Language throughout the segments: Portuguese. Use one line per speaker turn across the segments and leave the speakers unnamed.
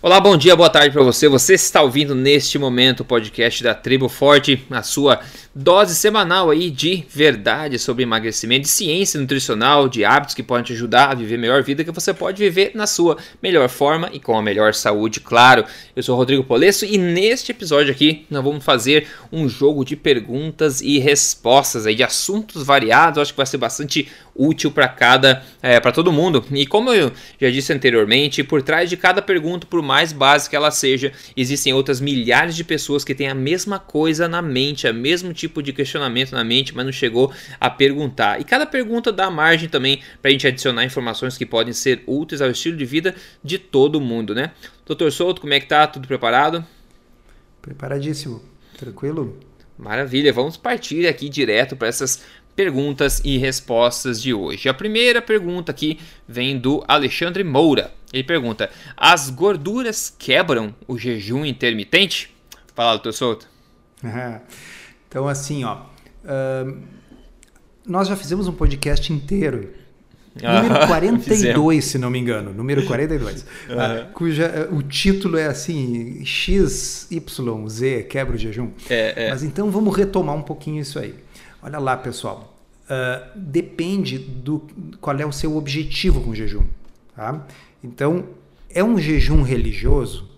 Olá, bom dia, boa tarde para você. Você está ouvindo neste momento o podcast da Tribo Forte, a sua dose semanal aí de verdade sobre emagrecimento, de ciência nutricional, de hábitos que podem te ajudar a viver a melhor vida que você pode viver na sua melhor forma e com a melhor saúde, claro. Eu sou Rodrigo Polesso e neste episódio aqui nós vamos fazer um jogo de perguntas e respostas aí de assuntos variados. Acho que vai ser bastante útil para cada, é, para todo mundo. E como eu já disse anteriormente, por trás de cada pergunta, por mais básica ela seja, existem outras milhares de pessoas que têm a mesma coisa na mente, o mesmo tipo de questionamento na mente, mas não chegou a perguntar. E cada pergunta dá margem também para a gente adicionar informações que podem ser úteis ao estilo de vida de todo mundo, né? Doutor Souto, como é que tá? Tudo preparado?
Preparadíssimo. Tranquilo?
Maravilha, vamos partir aqui direto para essas perguntas e respostas de hoje. A primeira pergunta aqui vem do Alexandre Moura. Ele pergunta: As gorduras quebram o jejum intermitente? Fala, doutor Souto.
então, assim, ó. Uh, nós já fizemos um podcast inteiro Número 42, se não me engano. Número 42. Uhum. Ah, cuja, o título é assim: XYZ, quebra o jejum. É, é. Mas então vamos retomar um pouquinho isso aí. Olha lá, pessoal. Uh, depende do qual é o seu objetivo com o jejum. Tá? Então, é um jejum religioso?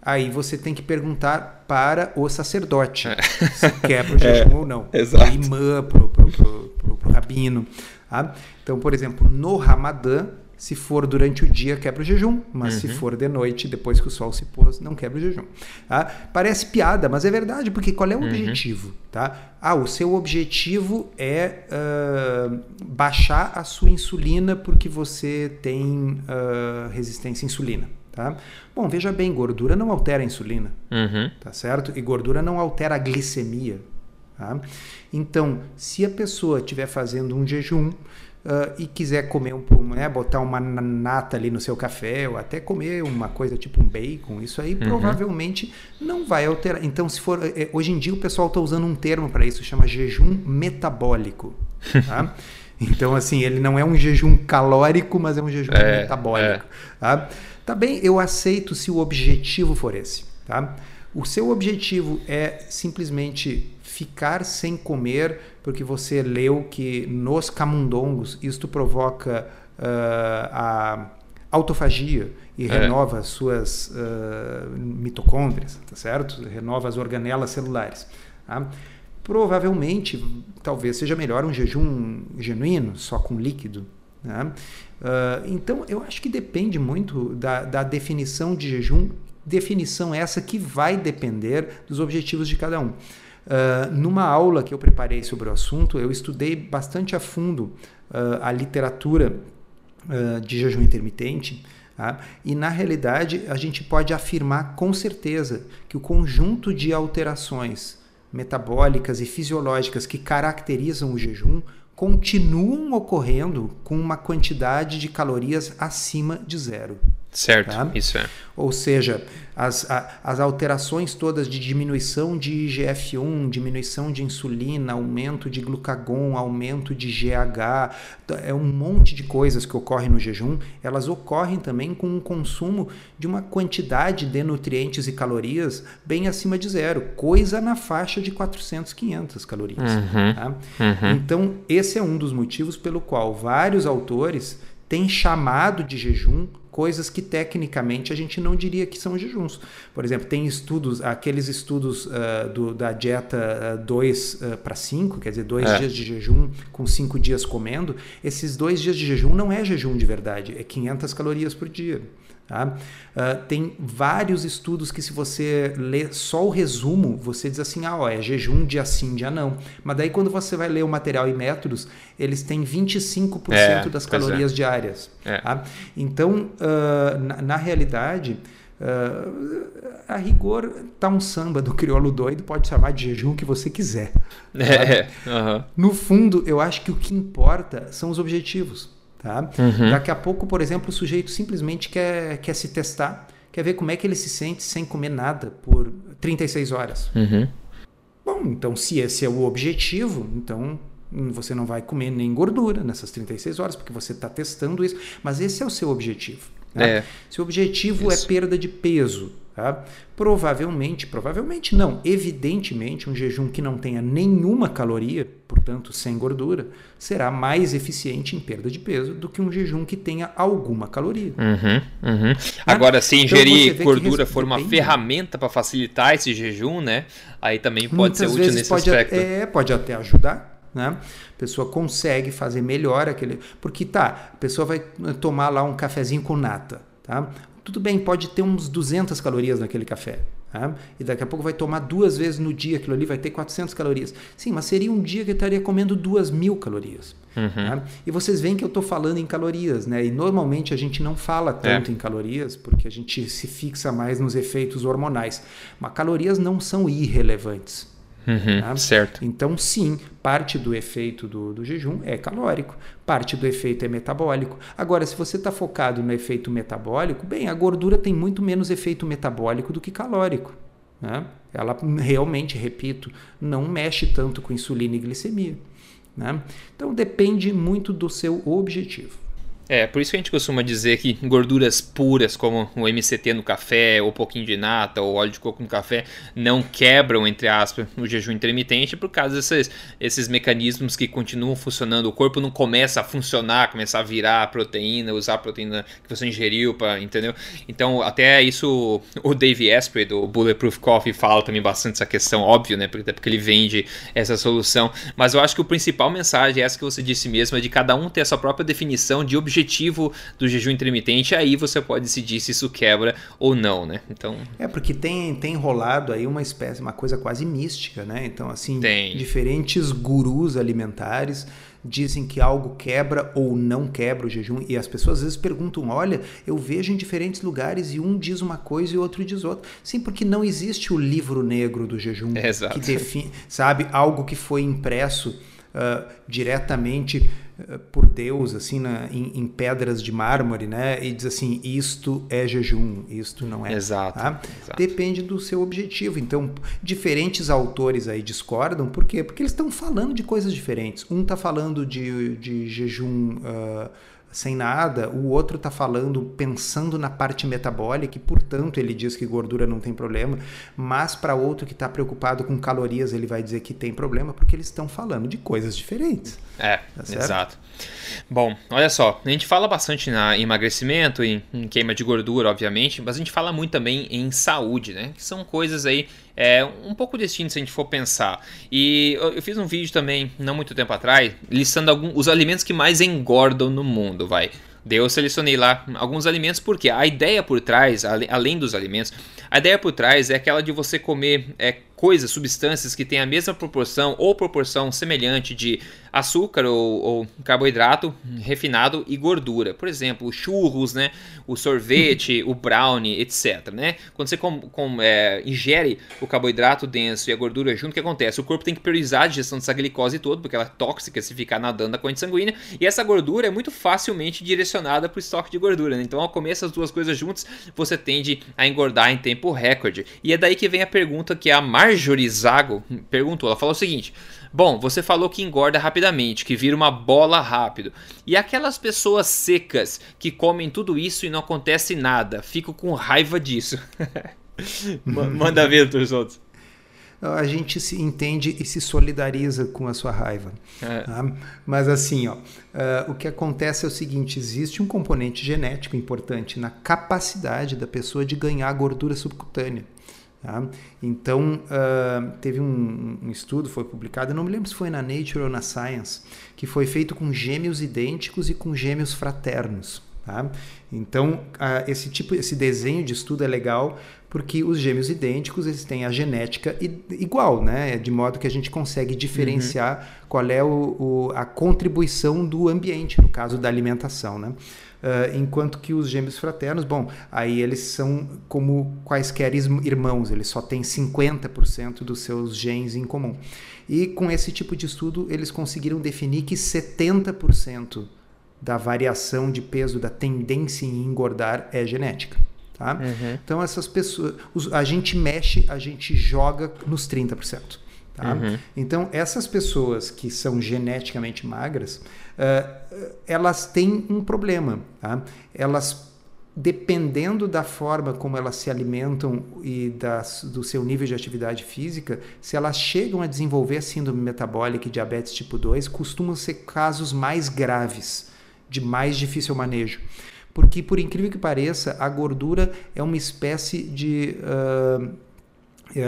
Aí você tem que perguntar para o sacerdote é. se quebra o jejum é, ou não.
Exato. Para
o imã, para o rabino. Tá? Então, por exemplo, no Ramadã, se for durante o dia, quebra o jejum, mas uhum. se for de noite, depois que o sol se pôs, não quebra o jejum. Tá? Parece piada, mas é verdade, porque qual é o uhum. objetivo? Tá? Ah, o seu objetivo é uh, baixar a sua insulina porque você tem uh, resistência à insulina. Tá? Bom, veja bem, gordura não altera a insulina, uhum. tá certo? E gordura não altera a glicemia. Tá? Então, se a pessoa estiver fazendo um jejum, uh, e quiser comer um né, botar uma nata ali no seu café, ou até comer uma coisa tipo um bacon, isso aí uhum. provavelmente não vai alterar. Então, se for. Eh, hoje em dia o pessoal está usando um termo para isso, chama jejum metabólico. Tá? Então, assim, ele não é um jejum calórico, mas é um jejum é, metabólico. É. Tá? tá bem, eu aceito se o objetivo for esse. Tá? O seu objetivo é simplesmente ficar sem comer porque você leu que nos camundongos isto provoca uh, a autofagia e é. renova as suas uh, mitocôndrias, tá certo? Renova as organelas celulares. Tá? Provavelmente, talvez seja melhor um jejum genuíno, só com líquido. Né? Uh, então, eu acho que depende muito da, da definição de jejum, definição essa que vai depender dos objetivos de cada um. Uh, numa aula que eu preparei sobre o assunto, eu estudei bastante a fundo uh, a literatura uh, de jejum intermitente. Tá? E na realidade, a gente pode afirmar com certeza que o conjunto de alterações metabólicas e fisiológicas que caracterizam o jejum continuam ocorrendo com uma quantidade de calorias acima de zero.
Certo, tá? isso é.
Ou seja, as, a, as alterações todas de diminuição de IGF-1, diminuição de insulina, aumento de glucagon, aumento de GH, é um monte de coisas que ocorrem no jejum, elas ocorrem também com um consumo de uma quantidade de nutrientes e calorias bem acima de zero, coisa na faixa de 400, 500 calorias. Uhum, tá? uhum. Então, esse é um dos motivos pelo qual vários autores têm chamado de jejum coisas que tecnicamente a gente não diria que são jejuns. Por exemplo, tem estudos, aqueles estudos uh, do, da dieta 2 uh, para 5, quer dizer, dois é. dias de jejum com cinco dias comendo. Esses dois dias de jejum não é jejum de verdade, é 500 calorias por dia. Tá? Uh, tem vários estudos que, se você ler só o resumo, você diz assim: ah, ó, é jejum dia sim, dia não. Mas daí, quando você vai ler o material e métodos, eles têm 25% é, das calorias é. diárias. É. Tá? Então, uh, na, na, realidade. Uh, a rigor tá um samba do crioulo doido, pode chamar de jejum que você quiser. É, uhum. No fundo, eu acho que o que importa são os objetivos. Tá? Uhum. Daqui a pouco, por exemplo, o sujeito simplesmente quer, quer se testar, quer ver como é que ele se sente sem comer nada por 36 horas. Uhum. Bom, então se esse é o objetivo, então você não vai comer nem gordura nessas 36 horas, porque você está testando isso, mas esse é o seu objetivo. Tá? É. Se o objetivo é Isso. é perda de peso, tá? provavelmente, provavelmente não, evidentemente, um jejum que não tenha nenhuma caloria, portanto sem gordura, será mais eficiente em perda de peso do que um jejum que tenha alguma caloria.
Uhum, uhum. Agora, se então, ingerir então gordura for uma ferramenta para facilitar esse jejum, né? Aí também pode ser útil nesse
pode,
aspecto.
É, pode até ajudar. Né? A pessoa consegue fazer melhor aquele. Porque tá, a pessoa vai tomar lá um cafezinho com nata. Tá? Tudo bem, pode ter uns 200 calorias naquele café. Tá? E daqui a pouco vai tomar duas vezes no dia, aquilo ali vai ter 400 calorias. Sim, mas seria um dia que eu estaria comendo duas mil calorias. Uhum. Tá? E vocês veem que eu estou falando em calorias, né? E normalmente a gente não fala tanto é. em calorias porque a gente se fixa mais nos efeitos hormonais. Mas calorias não são irrelevantes.
Uhum, tá? Certo.
Então, sim, parte do efeito do, do, jejum é calórico, parte do efeito é metabólico. Agora, se você está focado no efeito metabólico, bem, a gordura tem muito menos efeito metabólico do que calórico. Né? Ela realmente, repito, não mexe tanto com insulina e glicemia. Né? Então, depende muito do seu objetivo.
É, por isso que a gente costuma dizer que gorduras puras, como o MCT no café, ou pouquinho de nata, ou óleo de coco no café, não quebram, entre aspas, o jejum intermitente por causa desses esses mecanismos que continuam funcionando. O corpo não começa a funcionar, começar a virar a proteína, usar a proteína que você ingeriu, pra, entendeu? Então, até isso o Dave Asprey, do Bulletproof Coffee, fala também bastante essa questão, óbvio, né? Porque, porque ele vende essa solução. Mas eu acho que o principal mensagem é essa que você disse mesmo, é de cada um ter a sua própria definição de objetivo objetivo do jejum intermitente, aí você pode decidir se isso quebra ou não, né? Então
é porque tem tem rolado aí uma espécie, uma coisa quase mística, né? Então assim, tem. diferentes gurus alimentares dizem que algo quebra ou não quebra o jejum e as pessoas às vezes perguntam, olha, eu vejo em diferentes lugares e um diz uma coisa e outro diz outra. Sim, porque não existe o livro negro do jejum
Exato.
que define, sabe, algo que foi impresso uh, diretamente por Deus, assim, na, em, em, pedras de mármore, né? E diz assim: isto é jejum, isto não é.
Exato,
tá?
exato.
Depende do seu objetivo. Então, diferentes autores aí discordam, por quê? Porque eles estão falando de coisas diferentes. Um está falando de, de jejum. Uh, sem nada, o outro está falando pensando na parte metabólica e, portanto, ele diz que gordura não tem problema, mas para outro que está preocupado com calorias, ele vai dizer que tem problema porque eles estão falando de coisas diferentes.
É, tá exato. Bom, olha só, a gente fala bastante na emagrecimento, em, em queima de gordura, obviamente, mas a gente fala muito também em saúde, né? Que são coisas aí é, um pouco distintas se a gente for pensar. E eu, eu, fiz um vídeo também, não muito tempo atrás, listando alguns, os alimentos que mais engordam no mundo, vai. Daí eu selecionei lá alguns alimentos, porque a ideia por trás, além dos alimentos, a ideia por trás é aquela de você comer é, coisas, substâncias que têm a mesma proporção ou proporção semelhante de açúcar ou, ou, carboidrato refinado e gordura. Por exemplo, churros, né? o sorvete, o brownie, etc. Né? Quando você com, com, é, ingere o carboidrato denso e a gordura junto, o que acontece? O corpo tem que priorizar a digestão dessa glicose toda, porque ela é tóxica se ficar nadando na corrente sanguínea, e essa gordura é muito facilmente direcionada para o estoque de gordura. Né? Então, ao comer essas duas coisas juntas, você tende a engordar em tempo recorde. E é daí que vem a pergunta que a Mar Marjorie Zago perguntou. Ela falou o seguinte: Bom, você falou que engorda rapidamente, que vira uma bola rápido. E aquelas pessoas secas que comem tudo isso e não acontece nada, fico com raiva disso. Manda ver, outros.
A gente se entende e se solidariza com a sua raiva. É. Tá? Mas assim, ó, uh, o que acontece é o seguinte: existe um componente genético importante na capacidade da pessoa de ganhar gordura subcutânea. Tá? Então, uh, teve um, um, estudo, foi publicado, não me lembro se foi na Nature ou na Science, que foi feito com gêmeos idênticos e com gêmeos fraternos. Tá? Então, uh, esse tipo, esse desenho de estudo é legal porque os gêmeos idênticos eles têm a genética igual, né? De modo que a gente consegue diferenciar uhum. qual é o, o, a contribuição do ambiente, no caso da alimentação, né? Uh, enquanto que os gêmeos fraternos, bom, aí eles são como quaisquer irmãos, eles só têm 50% dos seus genes em comum. E com esse tipo de estudo, eles conseguiram definir que 70% da variação de peso, da tendência em engordar, é genética. Tá? Uhum. Então, essas pessoas, a gente mexe, a gente joga nos 30%. Tá? Uhum. Então, essas pessoas que são geneticamente magras, uh, elas têm um problema. Tá? Elas dependendo da forma como elas se alimentam e das, do seu nível de atividade física, se elas chegam a desenvolver a síndrome metabólica e diabetes tipo 2, costumam ser casos mais graves, de mais difícil manejo. Porque, por incrível que pareça, a gordura é uma espécie de. Uh,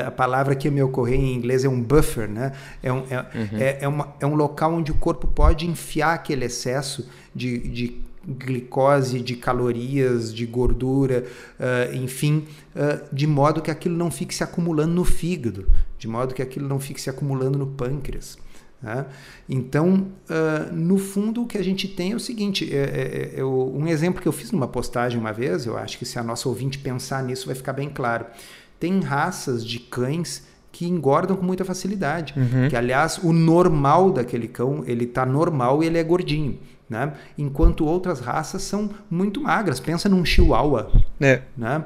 a palavra que me ocorreu em inglês é um buffer, né? É um, é, uhum. é, é, uma, é um local onde o corpo pode enfiar aquele excesso de, de glicose, de calorias, de gordura, uh, enfim, uh, de modo que aquilo não fique se acumulando no fígado, de modo que aquilo não fique se acumulando no pâncreas. Né? Então, uh, no fundo, o que a gente tem é o seguinte: é, é, é, um exemplo que eu fiz numa postagem uma vez, eu acho que se a nossa ouvinte pensar nisso vai ficar bem claro. Tem raças de cães que engordam com muita facilidade. Uhum. Que, aliás, o normal daquele cão, ele está normal e ele é gordinho né? Enquanto outras raças são muito magras. Pensa num chihuahua, é. né?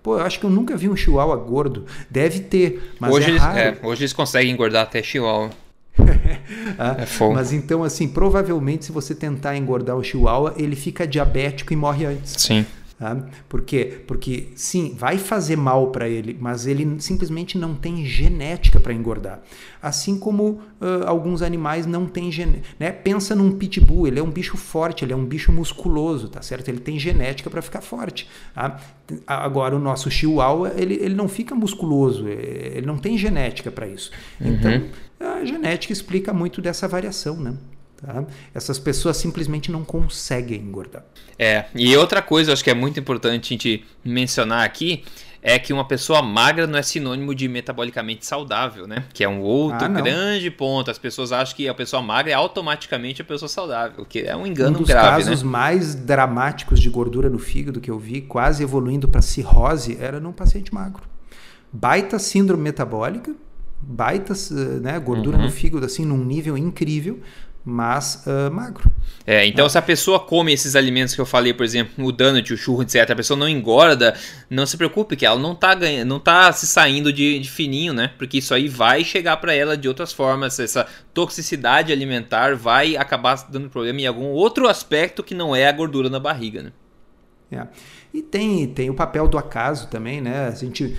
Pô, eu acho que eu nunca vi um chihuahua gordo. Deve ter, mas
hoje
é
eles,
raro. É,
hoje eles conseguem engordar até chihuahua.
ah, é mas então, assim, provavelmente se você tentar engordar o chihuahua, ele fica diabético e morre antes.
Sim.
Tá? Por quê? Porque, sim, vai fazer mal para ele, mas ele simplesmente não tem genética para engordar. Assim como uh, alguns animais não têm genética. Né? Pensa num pitbull, ele é um bicho forte, ele é um bicho musculoso, tá certo? Ele tem genética para ficar forte. Tá? Agora, o nosso chihuahua, ele, ele não fica musculoso, eh, ele não tem genética para isso. Uhum. Então, a genética explica muito dessa variação, né? Tá? Essas pessoas simplesmente não conseguem engordar.
É, e outra coisa, acho que é muito importante a gente mencionar aqui, é que uma pessoa magra não é sinônimo de metabolicamente saudável, né? Que é um outro ah, grande ponto. As pessoas acham que a pessoa magra é automaticamente a pessoa saudável, o que é um engano
um dos
grave.
casos
né?
mais dramáticos de gordura no fígado que eu vi, quase evoluindo para cirrose, era num paciente magro. Baita síndrome metabólica, baita né, gordura uhum. no fígado, assim, num nível incrível, mas uh, magro.
É, então se a pessoa come esses alimentos que eu falei, por exemplo, o donut, o churro, etc, a pessoa não engorda, não se preocupe que ela não tá ganhando, não tá se saindo de, de fininho, né? Porque isso aí vai chegar para ela de outras formas, essa toxicidade alimentar vai acabar dando problema em algum outro aspecto que não é a gordura na barriga, né?
É. E tem, tem o papel do acaso também, né? A gente,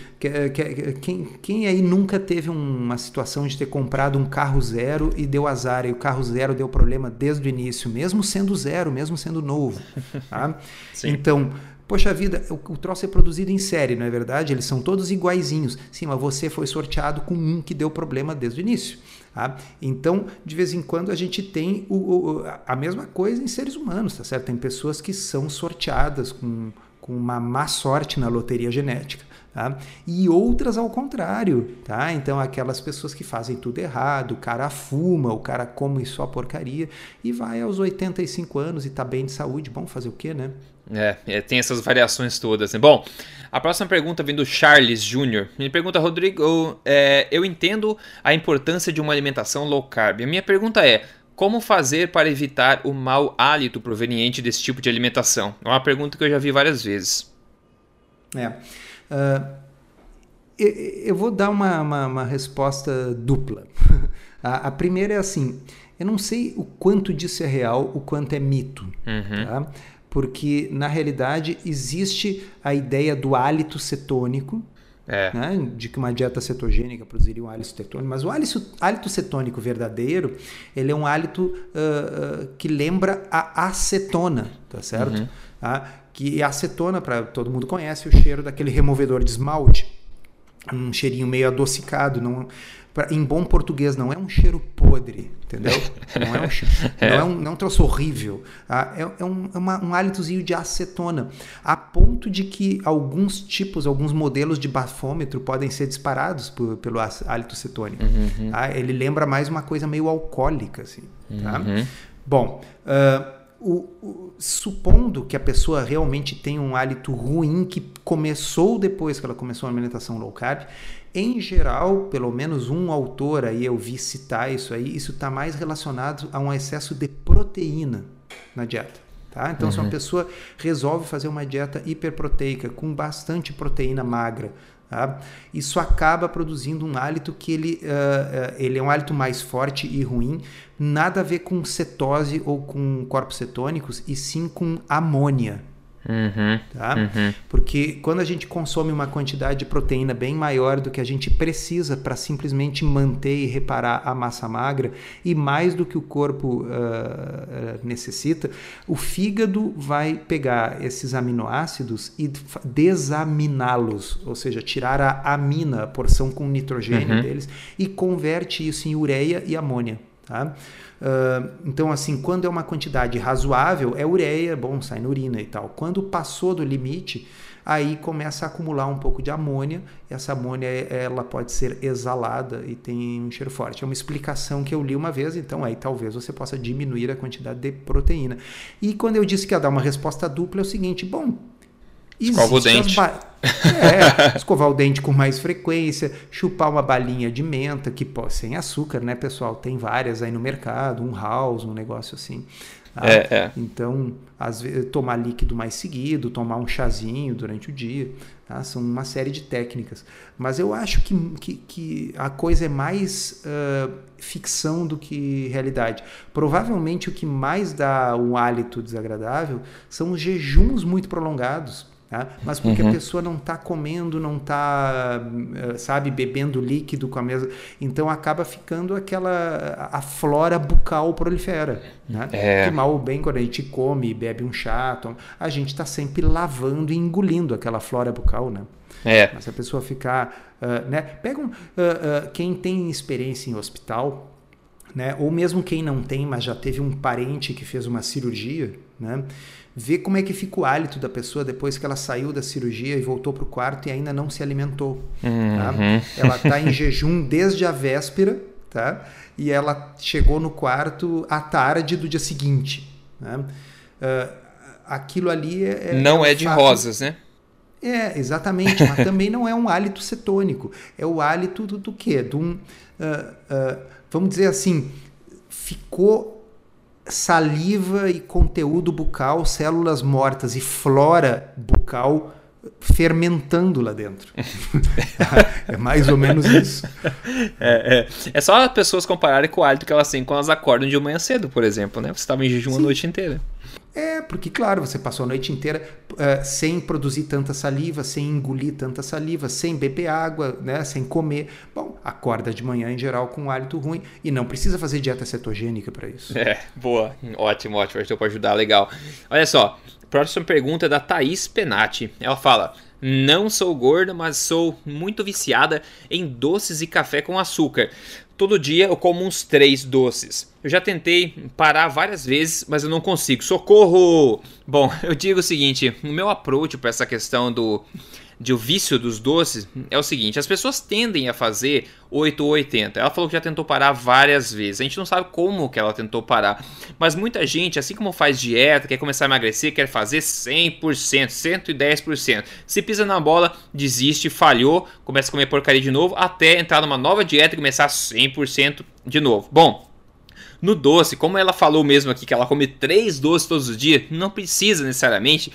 quem, quem aí nunca teve uma situação de ter comprado um carro zero e deu azar, e o carro zero deu problema desde o início, mesmo sendo zero, mesmo sendo novo. Tá? então, Poxa vida, o, o troço é produzido em série, não é verdade? Eles são todos iguaizinhos. Sim, mas você foi sorteado com um que deu problema desde o início. Tá? Então, de vez em quando, a gente tem o, o, a mesma coisa em seres humanos, tá certo? Tem pessoas que são sorteadas com com uma má sorte na loteria genética. Tá? E outras ao contrário, tá? Então aquelas pessoas que fazem tudo errado, o cara fuma, o cara come só porcaria e vai aos 85 anos e tá bem de saúde, bom fazer o quê, né?
É, é tem essas variações todas. Né? Bom, a próxima pergunta vem do Charles Jr. Ele pergunta, Rodrigo, é, eu entendo a importância de uma alimentação low carb. A minha pergunta é, como fazer para evitar o mau hálito proveniente desse tipo de alimentação? É uma pergunta que eu já vi várias vezes.
É. Uh, eu vou dar uma, uma, uma resposta dupla. a, a, primeira é assim: eu não sei o quanto disso é real, o quanto é mito. Uhum. Tá? Porque, na realidade, existe a ideia do hálito cetônico, é. Né, de que uma dieta cetogênica produziria um hálito cetônico, mas o hálito, hálito cetônico verdadeiro, ele é um hálito uh, uh, que lembra a acetona, tá certo? Uhum. Tá? Que a acetona, para todo mundo conhece, o cheiro daquele removedor de esmalte, um cheirinho meio adocicado, não, pra, em bom português, não é um cheiro podre, entendeu? Não é um, cheiro, é. Não é um, não é um troço horrível. Tá? É, é, um, é uma, um hálitozinho de acetona, a ponto de que alguns tipos, alguns modelos de bafômetro podem ser disparados por, pelo hálito cetônico. Uhum. Tá? Ele lembra mais uma coisa meio alcoólica, assim. Tá? Uhum. Bom, uh, o, o, supondo que a pessoa realmente tem um hálito ruim que começou depois que ela começou a alimentação low carb, em geral, pelo menos um autor aí eu vi citar isso aí, isso está mais relacionado a um excesso de proteína na dieta. Tá? Então, uhum. se uma uhum. pessoa resolve fazer uma dieta hiperproteica com bastante proteína magra, tá? isso acaba produzindo um hálito que ele, uh, uh, ele é um hálito mais forte e ruim, nada a ver com cetose ou com corpos cetônicos, e sim com amônia. Uhum, tá? Uhum. Porque quando a gente consome uma quantidade de proteína bem maior do que a gente precisa para simplesmente manter e reparar a massa magra e mais do que o corpo uh, necessita, o fígado vai pegar esses aminoácidos e desaminá-los, ou seja, tirar a amina, a porção com nitrogênio uhum. deles, e converte isso em ureia e amônia. Tá? Uh, então, assim, quando é uma quantidade razoável, é ureia, bom, sai na urina e tal. Quando passou do limite, aí começa a acumular um pouco de amônia. Essa amônia ela pode ser exalada e tem um cheiro forte. É uma explicação que eu li uma vez, então aí talvez você possa diminuir a quantidade de proteína. E quando eu disse que ia dar uma resposta dupla, é o seguinte: bom,
Escova o dente.
É, escovar o dente com mais frequência, chupar uma balinha de menta, que pô, sem açúcar, né, pessoal? Tem várias aí no mercado, um house, um negócio assim. Tá? É, é. Então, às vezes, tomar líquido mais seguido, tomar um chazinho durante o dia. Tá? São uma série de técnicas. Mas eu acho que, que, que a coisa é mais uh, ficção do que realidade. Provavelmente o que mais dá um hálito desagradável são os jejuns muito prolongados. Tá? Mas porque uhum. a pessoa não está comendo, não está, eh, sabe, bebendo líquido com a mesa. Então acaba ficando aquela. A flora bucal prolifera. Né? É. Que mal ou bem, quando a gente come e bebe um chá, a gente está sempre lavando e engolindo aquela flora bucal. Né? É. Mas se a pessoa ficar. Uh, né? Pega um, uh, uh, quem tem experiência em hospital, né? ou mesmo quem não tem, mas já teve um parente que fez uma cirurgia, né? Ver como é que fica o hálito da pessoa depois que ela saiu da cirurgia e voltou para o quarto e ainda não se alimentou. Tá? Uhum. Tá? Ela está em jejum desde a véspera, tá? E ela chegou no quarto à tarde do dia seguinte. Né? Uh, aquilo ali é.
é não é, é de fato... rosas, né?
É, exatamente, mas também não é um hálito cetônico. É o hálito do, do quê? De um, uh, uh, vamos dizer assim, ficou saliva e conteúdo bucal, células mortas e flora bucal fermentando lá dentro. é mais ou menos isso.
É, é. é só as pessoas compararem com o hálito que elas têm quando elas acordam de manhã cedo, por exemplo, né? Você estava em jejum Sim. a noite inteira.
É, porque, claro, você passou a noite inteira uh, sem produzir tanta saliva, sem engolir tanta saliva, sem beber água, né, sem comer. Bom, acorda de manhã em geral com um hálito ruim e não precisa fazer dieta cetogênica para isso.
É, boa. Ótimo, ótimo. Que pode ajudar. Legal. Olha só, próxima pergunta é da Thaís Penati. Ela fala. Não sou gorda, mas sou muito viciada em doces e café com açúcar. Todo dia eu como uns três doces. Eu já tentei parar várias vezes, mas eu não consigo. Socorro! Bom, eu digo o seguinte: o meu approach para essa questão do de o vício dos doces é o seguinte: as pessoas tendem a fazer 8 ou 80. Ela falou que já tentou parar várias vezes. A gente não sabe como que ela tentou parar. Mas muita gente, assim como faz dieta, quer começar a emagrecer, quer fazer 100%, 110%. Se pisa na bola, desiste, falhou, começa a comer porcaria de novo, até entrar numa nova dieta e começar 100% de novo. Bom, no doce, como ela falou mesmo aqui que ela come três doces todos os dias, não precisa necessariamente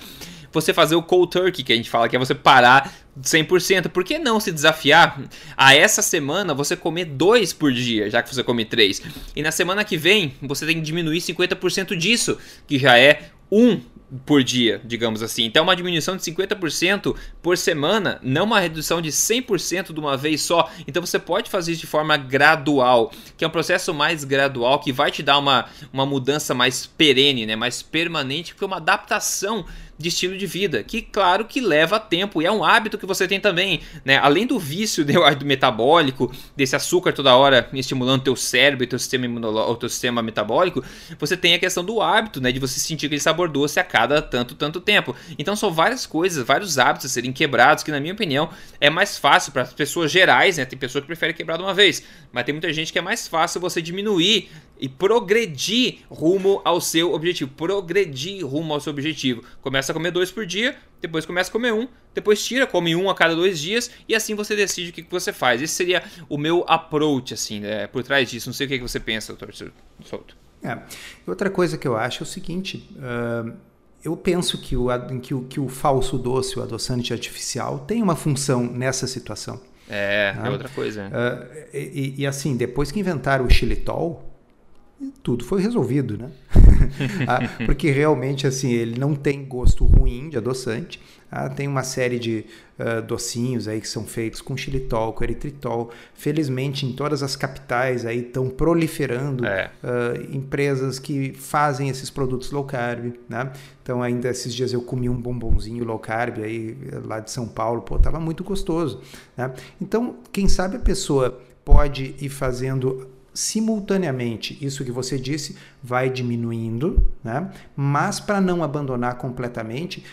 você fazer o cold turkey, que a gente fala, que é você parar 100%. Por que não se desafiar a essa semana você comer dois por dia, já que você come três? E na semana que vem você tem que diminuir 50% disso, que já é um por dia, digamos assim. Então, uma diminuição de 50% por semana, não uma redução de 100% de uma vez só. Então, você pode fazer isso de forma gradual, que é um processo mais gradual que vai te dar uma, uma mudança mais perene, né? mais permanente, porque é uma adaptação de estilo de vida, que claro que leva tempo e é um hábito que você tem também, né? Além do vício do metabólico, desse açúcar toda hora estimulando teu cérebro e teu sistema imunológico, teu sistema metabólico, você tem a questão do hábito, né, de você sentir aquele sabor doce a cada tanto tanto tempo. Então são várias coisas, vários hábitos a serem quebrados que na minha opinião é mais fácil para as pessoas gerais, né? Tem pessoas que preferem quebrar de uma vez, mas tem muita gente que é mais fácil você diminuir e progredir rumo ao seu objetivo, progredir rumo ao seu objetivo. Começa a comer dois por dia, depois começa a comer um, depois tira, come um a cada dois dias e assim você decide o que, que você faz. Esse seria o meu approach, assim, né, por trás disso. Não sei o que, que você pensa, doutor Souto.
É. Outra coisa que eu acho é o seguinte. Uh, eu penso que o, que, o, que o falso doce, o adoçante artificial, tem uma função nessa situação.
É, tá? é outra coisa. Uh,
e, e, assim, depois que inventaram o xilitol, tudo foi resolvido, né? ah, porque realmente assim ele não tem gosto ruim de adoçante. Ah, tem uma série de uh, docinhos aí que são feitos com xilitol, com eritritol. Felizmente, em todas as capitais aí estão proliferando é. uh, empresas que fazem esses produtos low carb, né? Então, ainda esses dias eu comi um bombonzinho low carb aí lá de São Paulo, pô, tava muito gostoso, né? Então, quem sabe a pessoa pode ir fazendo simultaneamente isso que você disse vai diminuindo, né? Mas para não abandonar completamente,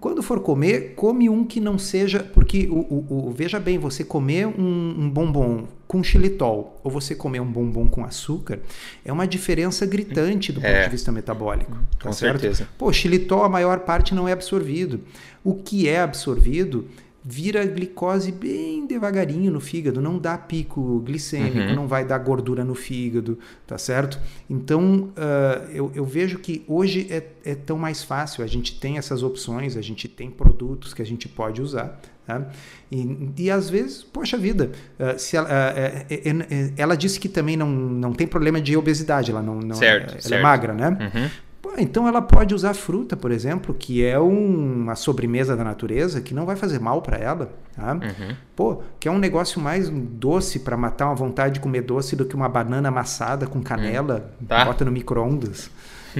quando for comer, come um que não seja. Porque, o, o, o veja bem, você comer um, um, bombom com xilitol ou você comer um bombom com açúcar é uma diferença gritante do é. ponto de vista metabólico.
Tá com certo? certeza.
Pô, xilitol, a maior parte não é absorvido. O que é absorvido vira glicose bem devagarinho no fígado, não dá pico glicêmico, uhum. não vai dar gordura no fígado, tá certo? Então, uh, eu, eu, vejo que hoje é, é, tão mais fácil, a gente tem essas opções, a gente tem produtos que a gente pode usar, tá? e, e às vezes, poxa vida, uh, se ela, uh, ela, disse que também não, não tem problema de obesidade, ela não, não
certo,
ela
certo.
é magra, né? Uhum então ela pode usar fruta, por exemplo, que é um, uma sobremesa da natureza que não vai fazer mal para ela. Tá? Uhum. Pô, que é um negócio mais doce para matar uma vontade de comer doce do que uma banana amassada com canela, uhum. tá. bota no micro-ondas.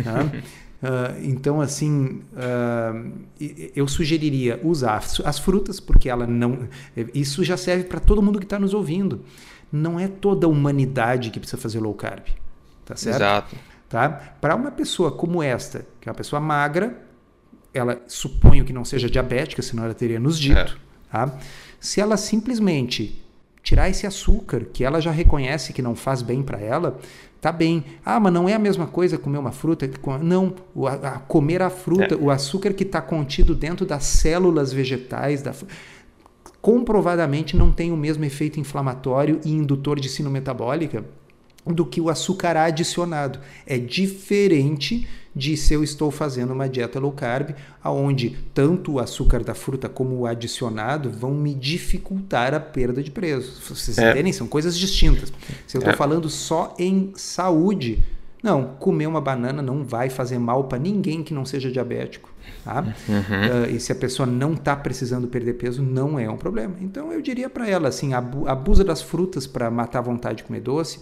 Tá? uh, então, assim, uh, eu sugeriria usar as frutas, porque ela não. Isso já serve para todo mundo que está nos ouvindo. Não é toda a humanidade que precisa fazer low carb. Tá certo?
Exato.
Tá? Para uma pessoa como esta, que é uma pessoa magra, ela suponho que não seja diabética, senão ela teria nos dito. É. Tá? Se ela simplesmente tirar esse açúcar, que ela já reconhece que não faz bem para ela, tá bem. Ah, mas não é a mesma coisa comer uma fruta? Não, o, a, comer a fruta, é. o açúcar que está contido dentro das células vegetais, da, comprovadamente não tem o mesmo efeito inflamatório e indutor de sino metabólica do que o açúcar adicionado. É diferente de se eu estou fazendo uma dieta low carb, aonde tanto o açúcar da fruta como o adicionado vão me dificultar a perda de peso. Vocês é. São coisas distintas. Se eu estou é. falando só em saúde, não, comer uma banana não vai fazer mal para ninguém que não seja diabético. Tá? Uhum. Uh, e se a pessoa não está precisando perder peso, não é um problema. Então eu diria para ela assim: abusa das frutas para matar a vontade de comer doce,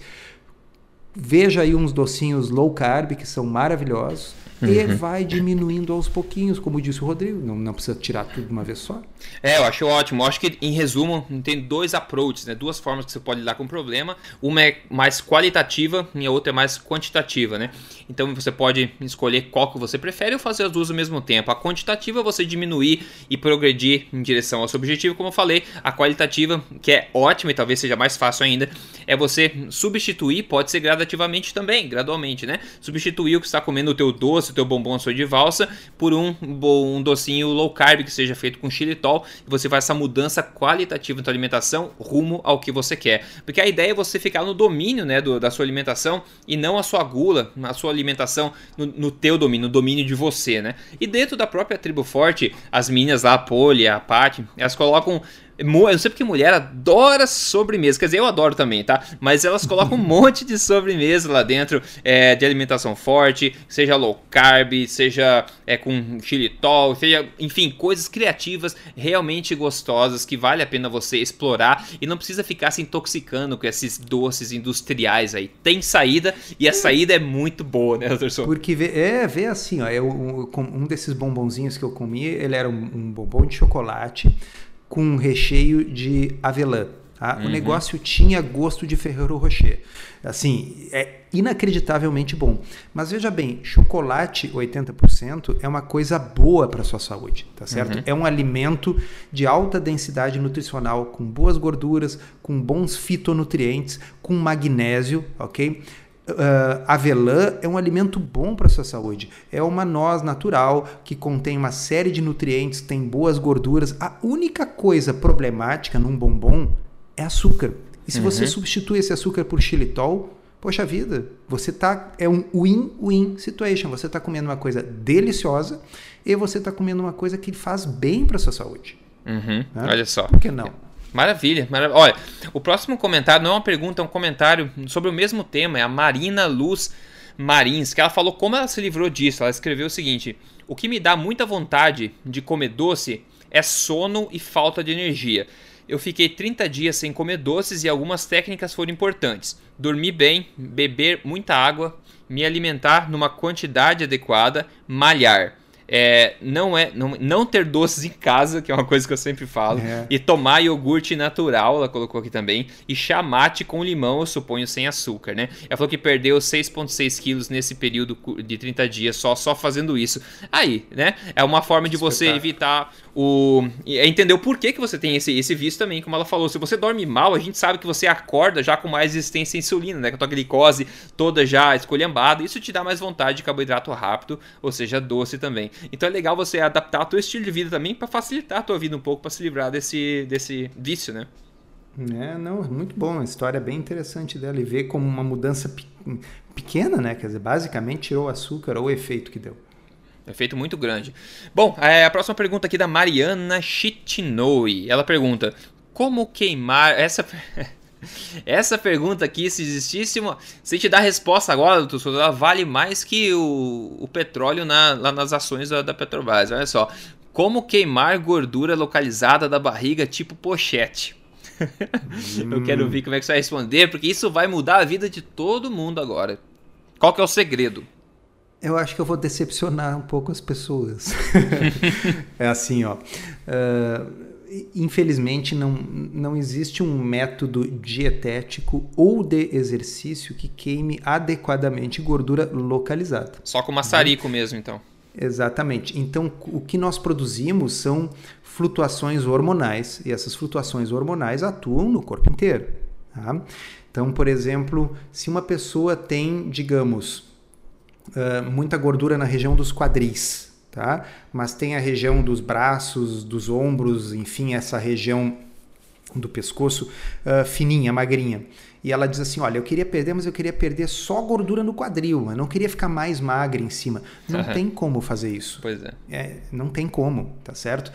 Veja aí uns docinhos low carb que são maravilhosos uhum. e vai diminuindo aos pouquinhos, como disse o Rodrigo. Não, não precisa tirar tudo de uma vez só.
É, eu acho ótimo. Eu acho que, em resumo, tem dois approaches, né? duas formas que você pode lidar com o problema. Uma é mais qualitativa e a outra é mais quantitativa. Né? Então você pode escolher qual que você prefere ou fazer as duas ao mesmo tempo. A quantitativa é você diminuir e progredir em direção ao seu objetivo, como eu falei. A qualitativa, que é ótima e talvez seja mais fácil ainda, é você substituir, pode ser gradativamente também, gradualmente, né? Substituir o que está comendo o teu doce, o teu bombom, sua de valsa, por um, um docinho low carb que seja feito com xilitol e você faz essa mudança qualitativa na alimentação rumo ao que você quer. Porque a ideia é você ficar no domínio, né, do, da sua alimentação e não a sua gula, a sua alimentação no, no teu domínio, no domínio de você, né? E dentro da própria tribo forte, as meninas lá, a Poli, a Paty, elas colocam eu sei porque mulher adora sobremesa. Quer dizer, eu adoro também, tá? Mas elas colocam um monte de sobremesa lá dentro é, de alimentação forte, seja low carb, seja é, com xilitol, seja, enfim, coisas criativas realmente gostosas que vale a pena você explorar e não precisa ficar se intoxicando com esses doces industriais aí. Tem saída e a saída é muito boa, né, Anderson?
Porque vê, é, vê assim, ó, eu, um desses bombonzinhos que eu comi, ele era um, um bombom de chocolate com um recheio de avelã. Tá? Uhum. O negócio tinha gosto de Ferrero Rocher. Assim, é inacreditavelmente bom. Mas veja bem, chocolate 80% é uma coisa boa para sua saúde, tá certo? Uhum. É um alimento de alta densidade nutricional, com boas gorduras, com bons fitonutrientes, com magnésio, ok? Uh, avelã é um alimento bom para a sua saúde. É uma noz natural que contém uma série de nutrientes, tem boas gorduras. A única coisa problemática num bombom é açúcar. E se uhum. você substitui esse açúcar por xilitol, poxa vida, você tá é um win-win situation. Você está comendo uma coisa deliciosa e você está comendo uma coisa que faz bem para sua saúde.
Uhum. Né? Olha só.
Por que não?
Maravilha, maravilha. Olha, o próximo comentário não é uma pergunta, é um comentário sobre o mesmo tema. É a Marina Luz Marins, que ela falou como ela se livrou disso. Ela escreveu o seguinte: O que me dá muita vontade de comer doce é sono e falta de energia. Eu fiquei 30 dias sem comer doces e algumas técnicas foram importantes. Dormir bem, beber muita água, me alimentar numa quantidade adequada, malhar é, não é não, não ter doces em casa, que é uma coisa que eu sempre falo, é. e tomar iogurte natural, ela colocou aqui também, e chamate com limão, eu suponho, sem açúcar, né? Ela falou que perdeu 6,6 quilos nesse período de 30 dias só, só fazendo isso. Aí, né? É uma forma de você evitar o é entender o porquê que você tem esse, esse vício também, como ela falou. Se você dorme mal, a gente sabe que você acorda já com mais resistência à insulina, né? Com a tua glicose toda já escolhambada. Isso te dá mais vontade de carboidrato rápido, ou seja, doce também. Então é legal você adaptar o teu estilo de vida também para facilitar a tua vida um pouco, para se livrar desse, desse vício, né?
É, não, muito bom. A história é bem interessante dela e ver como uma mudança pe pequena, né? Quer dizer, basicamente tirou o açúcar ou o efeito que deu.
Efeito muito grande. Bom, é, a próxima pergunta aqui da Mariana Chitinoi. Ela pergunta: Como queimar. Essa. Essa pergunta aqui, se existisse uma. Se te dar a resposta agora, doutor ela vale mais que o, o petróleo na, lá nas ações da, da Petrobras. Olha só. Como queimar gordura localizada da barriga, tipo pochete? Hum. Eu quero ver como é que você vai responder, porque isso vai mudar a vida de todo mundo agora. Qual que é o segredo?
Eu acho que eu vou decepcionar um pouco as pessoas. é assim, ó. Uh, infelizmente não, não existe um método dietético ou de exercício que queime adequadamente gordura localizada.
Só com maçarico né? mesmo, então.
Exatamente. Então, o que nós produzimos são flutuações hormonais e essas flutuações hormonais atuam no corpo inteiro. Tá? Então, por exemplo, se uma pessoa tem, digamos, uh, muita gordura na região dos quadris, tá? Mas tem a região dos braços, dos ombros, enfim, essa região do pescoço uh, fininha, magrinha. E ela diz assim: Olha, eu queria perder, mas eu queria perder só gordura no quadril, eu não queria ficar mais magra em cima. Não uhum. tem como fazer isso.
Pois é.
é. Não tem como, tá certo?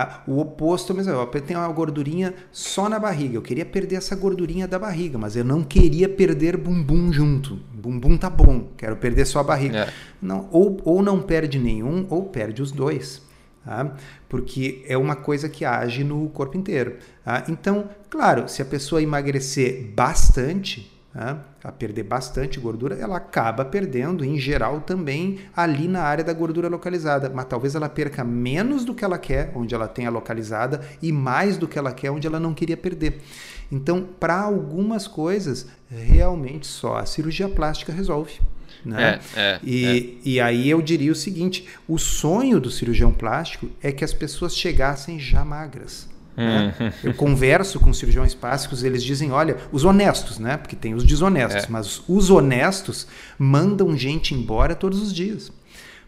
Ah, o oposto mesmo, eu tenho uma gordurinha só na barriga. Eu queria perder essa gordurinha da barriga, mas eu não queria perder bumbum junto. Bumbum tá bom, quero perder só a barriga. É. Não, ou, ou não perde nenhum, ou perde os dois. Tá? Porque é uma coisa que age no corpo inteiro. Tá? Então, claro, se a pessoa emagrecer bastante, né, a perder bastante gordura, ela acaba perdendo, em geral, também ali na área da gordura localizada. Mas talvez ela perca menos do que ela quer, onde ela tem a localizada, e mais do que ela quer, onde ela não queria perder. Então, para algumas coisas, realmente só a cirurgia plástica resolve. Né? É, é, e, é. e aí eu diria o seguinte: o sonho do cirurgião plástico é que as pessoas chegassem já magras. Né? Uhum. Eu converso com cirurgiões plásticos, eles dizem, olha, os honestos, né? Porque tem os desonestos, é. mas os honestos mandam gente embora todos os dias.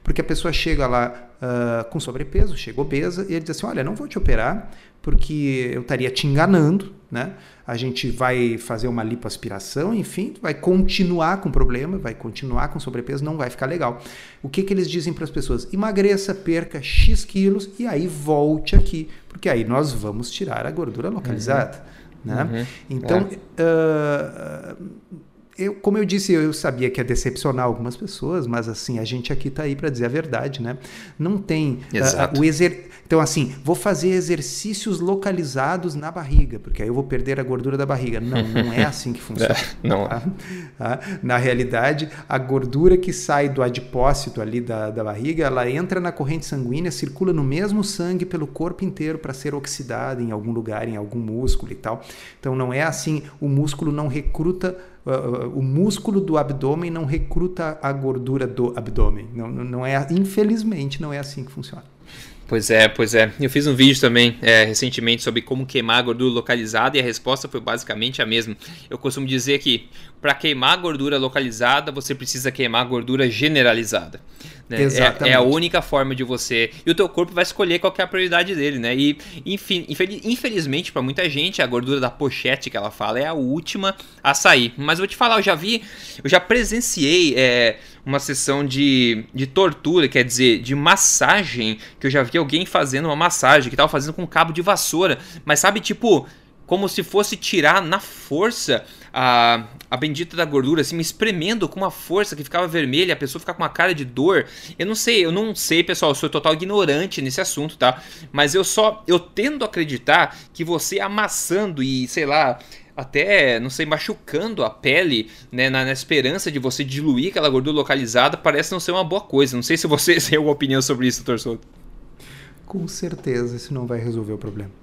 Porque a pessoa chega lá uh, com sobrepeso, chega obesa, e ele diz assim: olha, não vou te operar porque eu estaria te enganando, né? A gente vai fazer uma lipoaspiração, enfim, vai continuar com problema, vai continuar com sobrepeso, não vai ficar legal. O que, que eles dizem para as pessoas? Emagreça, perca X quilos e aí volte aqui, porque aí nós vamos tirar a gordura localizada. Uhum. Né? Uhum. Então, é. uh, eu, como eu disse, eu sabia que ia decepcionar algumas pessoas, mas assim, a gente aqui está aí para dizer a verdade, né? Não tem uh, o exer... Então, assim, vou fazer exercícios localizados na barriga, porque aí eu vou perder a gordura da barriga. Não, não é assim que funciona. é,
não. Tá?
Tá? Na realidade, a gordura que sai do adipócito ali da, da barriga, ela entra na corrente sanguínea, circula no mesmo sangue pelo corpo inteiro para ser oxidada em algum lugar, em algum músculo e tal. Então, não é assim, o músculo não recruta o músculo do abdômen não recruta a gordura do abdômen. Não, não é, infelizmente, não é assim que funciona.
Pois é, pois é. Eu fiz um vídeo também é, recentemente sobre como queimar gordura localizada e a resposta foi basicamente a mesma. Eu costumo dizer que para queimar a gordura localizada você precisa queimar gordura generalizada. Né? É, é, a única forma de você. E o teu corpo vai escolher qual é a prioridade dele, né? E enfim, infelizmente para muita gente a gordura da pochete que ela fala é a última a sair. Mas eu vou te falar, eu já vi, eu já presenciei. É, uma sessão de, de tortura, quer dizer, de massagem, que eu já vi alguém fazendo uma massagem, que tava fazendo com um cabo de vassoura, mas sabe, tipo, como se fosse tirar na força a, a bendita da gordura assim me espremendo com uma força que ficava vermelha, a pessoa ficava com uma cara de dor. Eu não sei, eu não sei, pessoal, eu sou total ignorante nesse assunto, tá? Mas eu só eu tendo a acreditar que você amassando e, sei lá, até, não sei, machucando a pele, né, na, na, esperança de você diluir aquela gordura localizada, parece não ser uma boa coisa. Não sei se você tem alguma opinião sobre isso, doutor Souto.
Com certeza, isso não vai resolver o problema.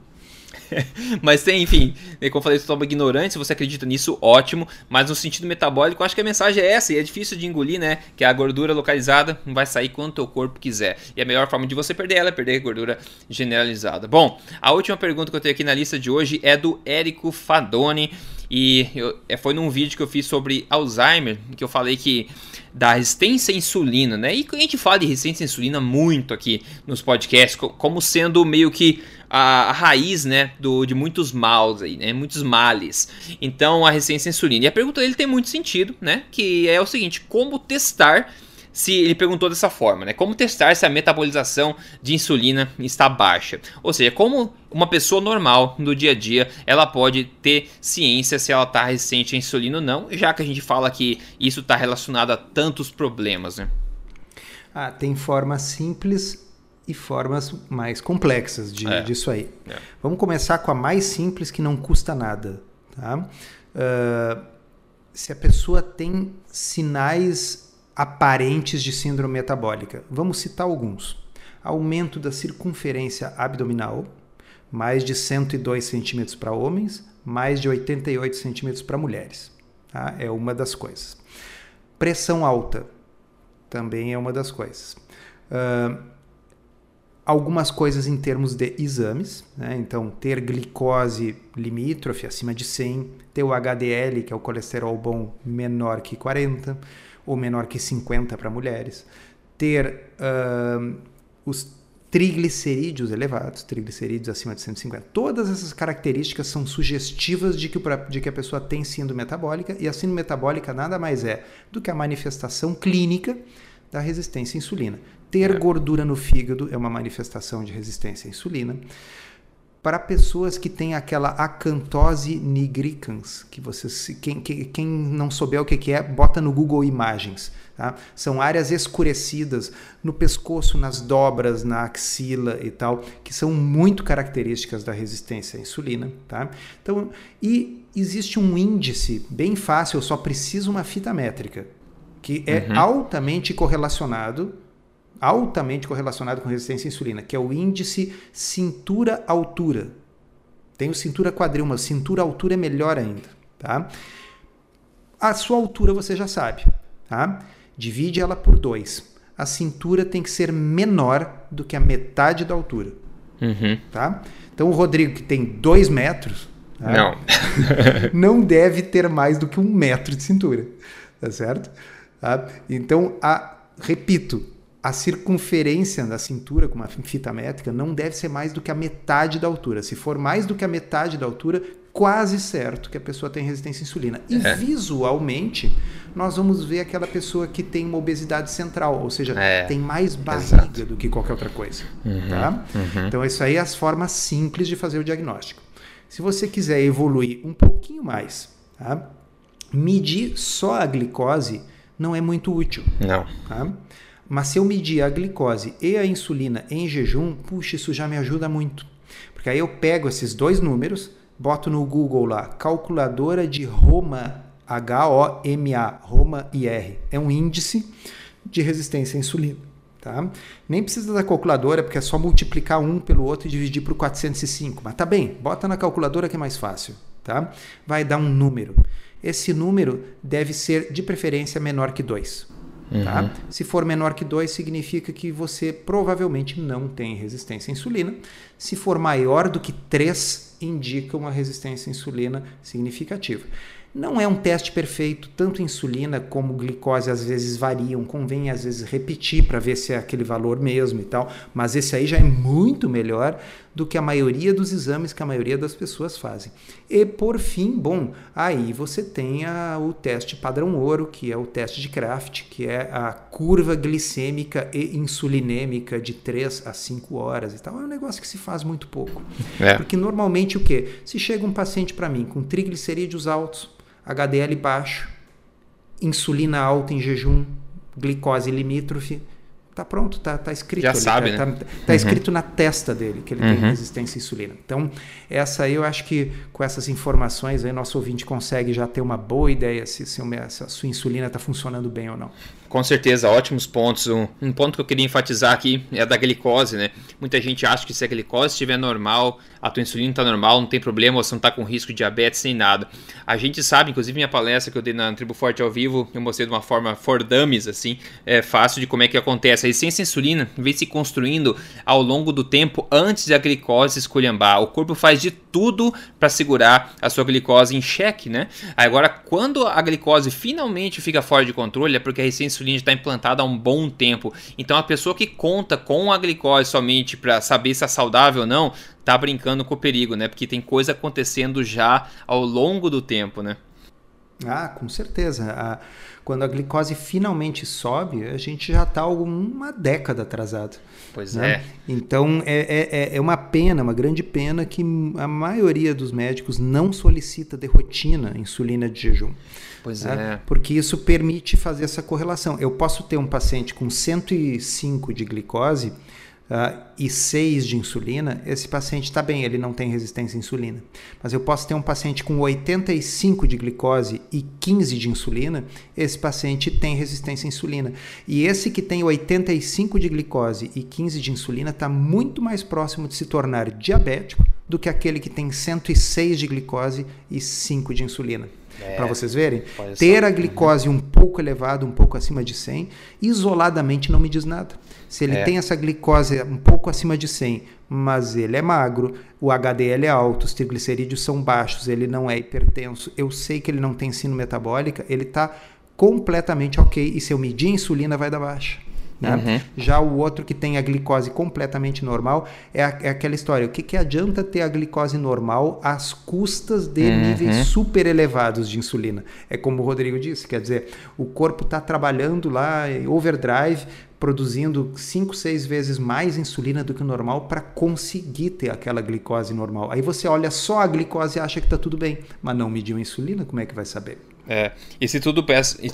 mas tem, enfim, né, como eu falei, totalmente ignorante, se você acredita nisso, ótimo. Mas no sentido metabólico, acho que a mensagem é essa, e é difícil de engolir, né? Que a gordura localizada vai sair quando o teu corpo quiser. E a melhor forma de você perder ela é perder a gordura generalizada. Bom, a última pergunta que eu tenho aqui na lista de hoje é do Érico Fadoni. E eu, é, foi num vídeo que eu fiz sobre Alzheimer, que eu falei que da resistência à insulina, né? E a gente fala de resistência à insulina muito aqui nos podcasts, como sendo meio que a, a, raiz, né, do, de muitos maus aí, né, muitos males. Então, a à insulina. E a pergunta dele tem muito sentido, né, que é o seguinte, como testar se ele perguntou dessa forma, né? Como testar se a metabolização de insulina está baixa? Ou seja, como uma pessoa normal no dia a dia ela pode ter ciência se ela está resistente à insulina ou não, já que a gente fala que isso está relacionado a tantos problemas, né?
Ah, tem formas simples e formas mais complexas de, é. disso aí. É. Vamos começar com a mais simples que não custa nada. Tá? Uh, se a pessoa tem sinais aparentes de síndrome metabólica, vamos citar alguns: aumento da circunferência abdominal, mais de 102 centímetros para homens, mais de 88 centímetros para mulheres. Tá? É uma das coisas. Pressão alta também é uma das coisas. Uh, algumas coisas em termos de exames, né? então ter glicose limítrofe acima de 100, ter o HDL, que é o colesterol bom, menor que 40 ou menor que 50 para mulheres, ter uh, os triglicerídeos elevados, triglicerídeos acima de 150. Todas essas características são sugestivas de que, de que a pessoa tem síndrome metabólica e a síndrome metabólica nada mais é do que a manifestação clínica da resistência à insulina. Ter é. gordura no fígado é uma manifestação de resistência à insulina. Para pessoas que têm aquela acantose nigricans, que você, quem, quem não souber o que é, bota no Google Imagens. Tá? São áreas escurecidas no pescoço, nas dobras, na axila e tal, que são muito características da resistência à insulina. Tá? Então, e existe um índice bem fácil, eu só preciso uma fita métrica, que é uhum. altamente correlacionado altamente correlacionado com resistência à insulina, que é o índice cintura-altura. Tem o cintura-quadril, mas cintura-altura é melhor ainda. Tá? A sua altura você já sabe. Tá? Divide ela por dois. A cintura tem que ser menor do que a metade da altura.
Uhum.
Tá? Então o Rodrigo, que tem dois metros,
tá? não.
não deve ter mais do que um metro de cintura. Tá certo? Tá? Então, a, repito, a circunferência da cintura com uma fita métrica não deve ser mais do que a metade da altura. Se for mais do que a metade da altura, quase certo que a pessoa tem resistência à insulina. E é. visualmente, nós vamos ver aquela pessoa que tem uma obesidade central, ou seja, é. tem mais barriga Exato. do que qualquer outra coisa. Uhum. Tá? Uhum. Então, isso aí é as formas simples de fazer o diagnóstico. Se você quiser evoluir um pouquinho mais, tá? medir só a glicose não é muito útil.
Não.
Tá? Mas se eu medir a glicose e a insulina em jejum, puxa, isso já me ajuda muito. Porque aí eu pego esses dois números, boto no Google lá, calculadora de Roma, H-O-M-A, Roma IR. É um índice de resistência à insulina. Tá? Nem precisa da calculadora, porque é só multiplicar um pelo outro e dividir por 405. Mas tá bem, bota na calculadora que é mais fácil. Tá? Vai dar um número. Esse número deve ser de preferência menor que 2. Tá? Uhum. Tá? Se for menor que 2, significa que você provavelmente não tem resistência à insulina. Se for maior do que 3, indica uma resistência à insulina significativa. Não é um teste perfeito, tanto insulina como glicose às vezes variam, convém às vezes repetir para ver se é aquele valor mesmo e tal, mas esse aí já é muito melhor do que a maioria dos exames que a maioria das pessoas fazem. E por fim, bom, aí você tem a, o teste padrão ouro, que é o teste de Kraft, que é a curva glicêmica e insulinêmica de 3 a 5 horas e tal. É um negócio que se faz muito pouco. É. Porque normalmente o que? Se chega um paciente para mim com triglicerídeos altos, HDL baixo, insulina alta em jejum, glicose limítrofe, tá pronto, tá, tá escrito
Já
ali,
sabe,
tá,
né?
tá, tá escrito na testa dele que ele
Uhum.
tem resistência à insulina. Então, essa aí eu acho que com essas informações aí nosso ouvinte consegue já ter uma boa ideia se, se, se a sua insulina está funcionando bem ou não.
Com certeza, ótimos pontos. Um, um ponto que eu queria enfatizar aqui é da glicose, né? Muita gente acha que se a glicose estiver normal, a tua insulina está normal, não tem problema, você não está com risco de diabetes nem nada. A gente sabe, inclusive minha palestra que eu dei na Tribo Forte ao vivo, eu mostrei de uma forma for dummies, assim, é fácil de como é que acontece. Resistência à insulina vem se construindo ao longo do tempo antes da glicose esculhambar. O corpo faz de tudo para segurar a sua glicose em xeque, né? Agora, quando a glicose finalmente fica fora de controle, é porque a resistência à insulina está implantada há um bom tempo. Então, a pessoa que conta com a glicose somente para saber se é saudável ou não, tá brincando com o perigo, né? Porque tem coisa acontecendo já ao longo do tempo, né?
Ah, com certeza. A- quando a glicose finalmente sobe, a gente já está uma década atrasado.
Pois
né?
é.
Então é, é, é uma pena, uma grande pena que a maioria dos médicos não solicita de rotina insulina de jejum.
Pois
né?
é.
Porque isso permite fazer essa correlação. Eu posso ter um paciente com 105 de glicose ah, e 6 de insulina, esse paciente está bem, ele não tem resistência à insulina. Mas eu posso ter um paciente com 85 de glicose e 15 de insulina, esse paciente tem resistência à insulina. E esse que tem 85 de glicose e 15 de insulina está muito mais próximo de se tornar diabético do que aquele que tem 106 de glicose e 5 de insulina.
É.
Para vocês verem, ter a glicose um pouco elevada, um pouco acima de 100, isoladamente não me diz nada. Se ele
É.
tem essa glicose um pouco acima de 100, mas ele é magro, o HDL é alto, os triglicerídeos são baixos, ele não é hipertenso, eu sei que ele não tem sino metabólica, ele está completamente ok. E se eu medir a insulina, vai dar baixa. Né?
Uhum.
Já o outro que tem a glicose completamente normal é, a- é aquela história. O que, que adianta ter a glicose normal às custas de
Uhum.
níveis super elevados de insulina? É como o Rodrigo disse, quer dizer, o corpo está trabalhando lá em overdrive, produzindo 5, 6 vezes mais insulina do que o normal para conseguir ter aquela glicose normal. Aí você olha só a glicose e acha que está tudo bem, mas não mediu a insulina, como é que vai saber?
É, e se tudo,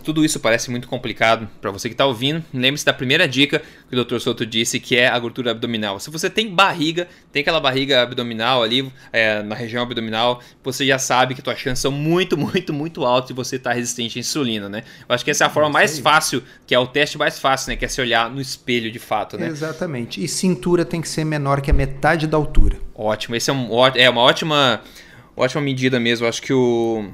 tudo isso parece muito complicado para você que está ouvindo, lembre-se da primeira dica que o Dr. Souto disse, que é a gordura abdominal. Se você tem barriga, tem aquela barriga abdominal ali, é, na região abdominal, você já sabe que suas chances são muito, muito, muito altas de você estar resistente à insulina, né? Eu acho que essa é a forma mais fácil, que é o teste mais fácil, né? Que é se olhar no espelho de fato, né?
Exatamente. E cintura tem que ser menor que a metade da altura.
Ótimo, esse é, um, é uma ótima, ótima medida mesmo. Eu acho que o,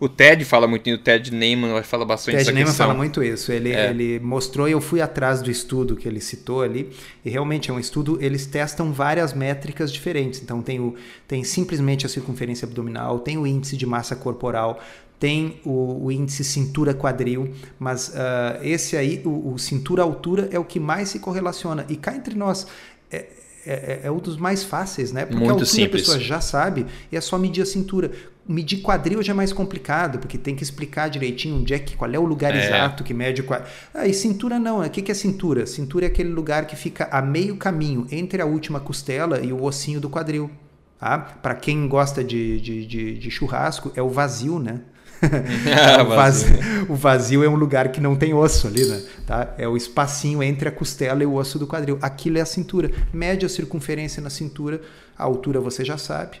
o Ted fala muito, o Ted Neyman fala bastante
Ted Neyman
questão.
fala muito isso. Ele,
É.
ele mostrou e eu fui atrás do estudo que ele citou ali. E realmente é um estudo, eles testam várias métricas diferentes. Então tem, o, tem simplesmente a circunferência abdominal, tem o índice de massa corporal, tem o, o índice cintura-quadril, mas ah, esse aí, o, o cintura-altura, é o que mais se correlaciona. E cá entre nós, é, é, é um dos mais fáceis, né? Porque
Muito
a altura
simples.
a pessoa já sabe e é só medir a cintura. Medir quadril já é mais complicado, porque tem que explicar direitinho onde é que, qual é o lugar
É.
exato que mede o quadril. Ah, e cintura não. O que que é cintura? Cintura é aquele lugar que fica a meio caminho entre a última costela e o ossinho do quadril. Tá? Para quem gosta de, de, de, de churrasco, é o vazio, né?
Ah,
o, vazio, o vazio é um lugar que não tem osso ali, né? Tá? É o espacinho entre a costela e o osso do quadril. Aquilo é a cintura. Mede a circunferência na cintura, a altura você já sabe.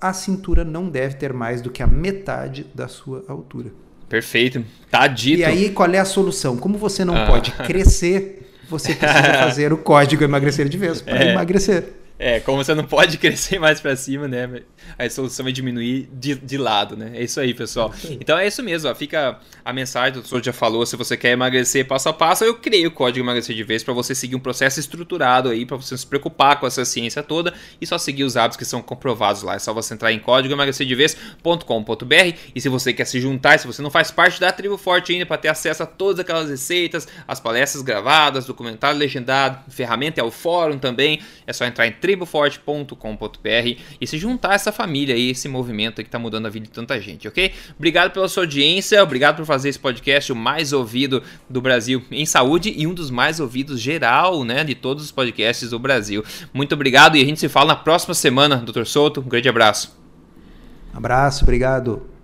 A cintura não deve ter mais do que a metade da sua altura.
Perfeito. Tá dito.
E aí, qual é a solução? Como você não
Ah.
pode crescer, você precisa fazer o código emagrecer de vez para
É.
emagrecer.
É, como você não pode crescer mais pra cima, né? A solução é diminuir de, de lado, né? É isso aí, pessoal. Então é isso mesmo, ó. Fica a mensagem, o doutor já falou, se você quer emagrecer passo a passo, eu criei o código emagrecer de vez para você seguir um processo estruturado aí, para você não se preocupar com essa ciência toda e só seguir os hábitos que são comprovados lá. É só você entrar em código emagrecerdevez.com.br e se você quer se juntar, se você não faz parte da tribo forte ainda para ter acesso a todas aquelas receitas, as palestras gravadas, documentário legendado, ferramenta é o fórum também, é só entrar em triboforte.com.br e se juntar a essa família aí, esse movimento que tá mudando a vida de tanta gente, ok? Obrigado pela sua audiência, obrigado por fazer esse podcast o mais ouvido do Brasil em saúde e um dos mais ouvidos geral, né, de todos os podcasts do Brasil. Muito obrigado e a gente se fala na próxima semana, Dr. Souto. Um grande abraço.
Abraço, obrigado.